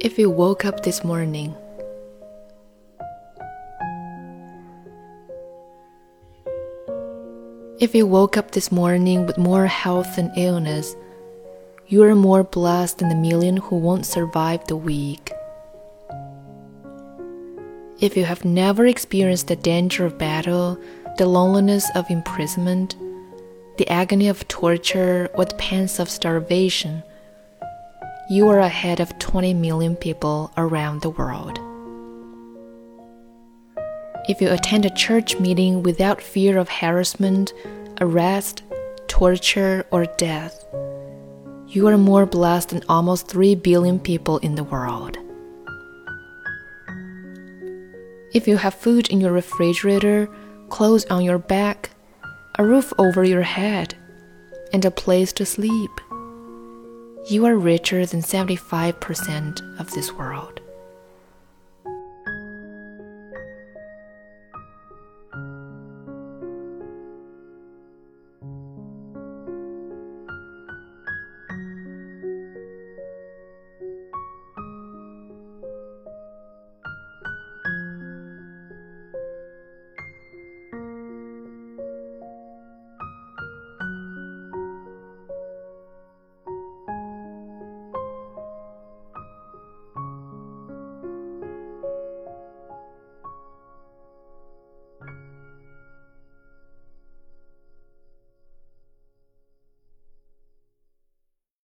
If you woke up this morning, if you woke up this morning with more health than illness, you are more blessed than the million who won't survive the week. If you have never experienced the danger of battle, the loneliness of imprisonment, the agony of torture, or the pangs of starvation, you are ahead of 20 million people around the world. If you attend a church meeting without fear of harassment, arrest, torture, or death, you are more blessed than almost 3 billion people in the world. If you have food in your refrigerator, clothes on your back, a roof over your head, and a place to sleep, you are richer than 75% of this world.